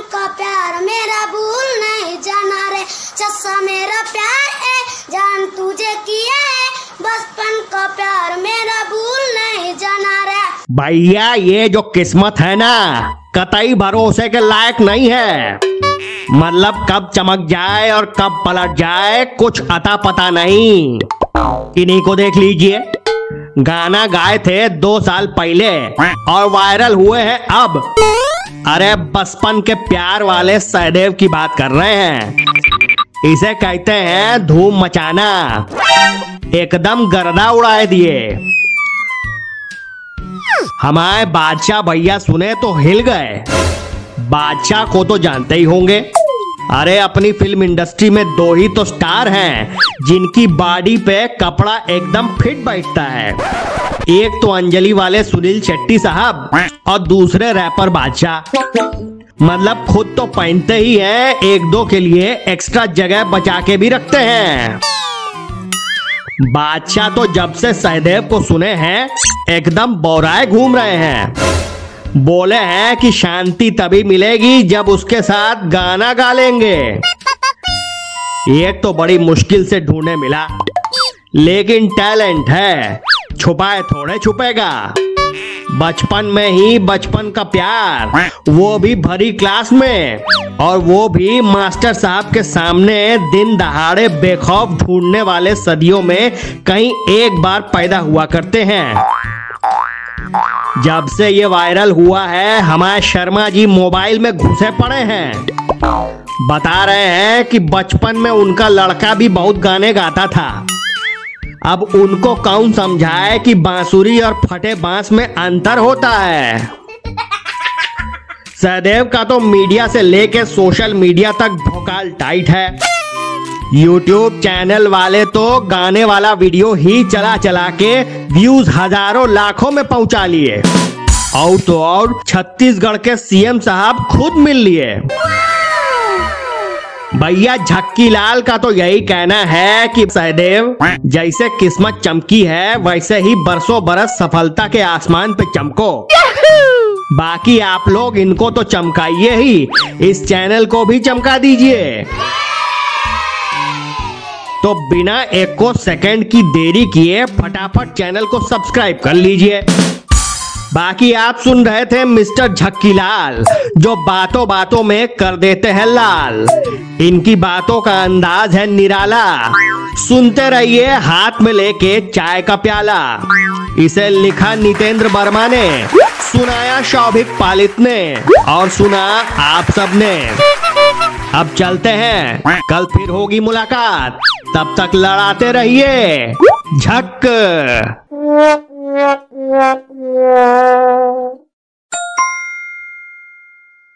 का प्यार मेरा भूल नहीं जाना रे। चस्सा मेरा प्यार है, जान तुझे किया है। बचपन का प्यार मेरा भूल नहीं जाना रे। भैया, ये जो किस्मत है ना, कतई भरोसे के लायक नहीं है। मतलब कब चमक जाए और कब पलट जाए, कुछ अता पता नहीं। किन्हीं को देख लीजिए। गाना गाए थे दो साल पहले और वायरल हुए हैं अब। अरे बचपन के प्यार वाले सहदेव की बात कर रहे हैं। इसे कहते हैं धूम मचाना। एकदम गर्दा उड़ाए दिए। हमारे बादशाह भैया सुने तो हिल गए। बादशाह को तो जानते ही होंगे। अरे अपनी फ़िल्म इंडस्ट्री में दो ही तो स्टार हैं, जिनकी बॉडी पे कपड़ा एकदम फिट बैठता है। एक तो अंजलि वाले सुनील शेट्टी साहब और दूसरे रैपर बादशाह। मतलब खुद तो पहनते ही हैं, एक दो के लिए एक्स्ट्रा जगह बचा के भी रखते हैं। बादशाह तो जब से सहदेव को सुने हैं, एकदम बोराए घूम रहे हैं। बोले हैं कि शांति तभी मिलेगी जब उसके साथ गाना गा लेंगे। एक तो बड़ी मुश्किल से ढूँढने मिला, लेकिन टैलेंट है। छुपाए थोड़े छुपेगा। बचपन में ही बचपन का प्यार, वो भी भरी क्लास में, और वो भी मास्टर साहब के सामने दिन दहाड़े बेखौफ ढूँढने वाले सदियों में कहीं एक बार पैदा हुआ करते हैं। जब से ये वायरल हुआ है, हमारे शर्मा जी मोबाइल में घुसे पड़े हैं। बता रहे हैं कि बचपन में उनका लड़का भी बहुत गाने गाता था। अब उनको कौन समझाए कि बांसुरी और फटे बाँस में अंतर होता है? सहदेव का तो मीडिया से लेके सोशल मीडिया तक भोकाल टाइट है। यूट्यूब चैनल वाले तो गाने वाला वीडियो ही चला चला के व्यूज़ हज़ारों लाखों में पहुँचा लिए। और तो और छत्तीसगढ़ के सीएम साहब खुद मिल लिए। भैया झक्की लाल का तो यही कहना है कि सहदेव जैसे किस्मत चमकी है वैसे ही बरसों बरस सफलता के आसमान पे चमको। बाकी आप लोग इनको तो चमकाइए ही। इस चैनल को भी चमका दीजिए। तो बिना एक को सेकंड की देरी किए फटाफट चैनल को सब्सक्राइब कर लीजिए। बाकी आप सुन रहे थे मिस्टर झक्की लाल जो बातों बातों में कर देते हैं लाल। इनकी बातों का अंदाज है निराला। सुनते रहिए हाथ में लेके चाय का प्याला। इसे लिखा नितेंद्र वर्मा ने, सुनाया शौभिक पालित ने, और सुना आप सबने अब चलते हैं। कल फिर होगी मुलाकात। तब तक लड़ाते रहिए। झक।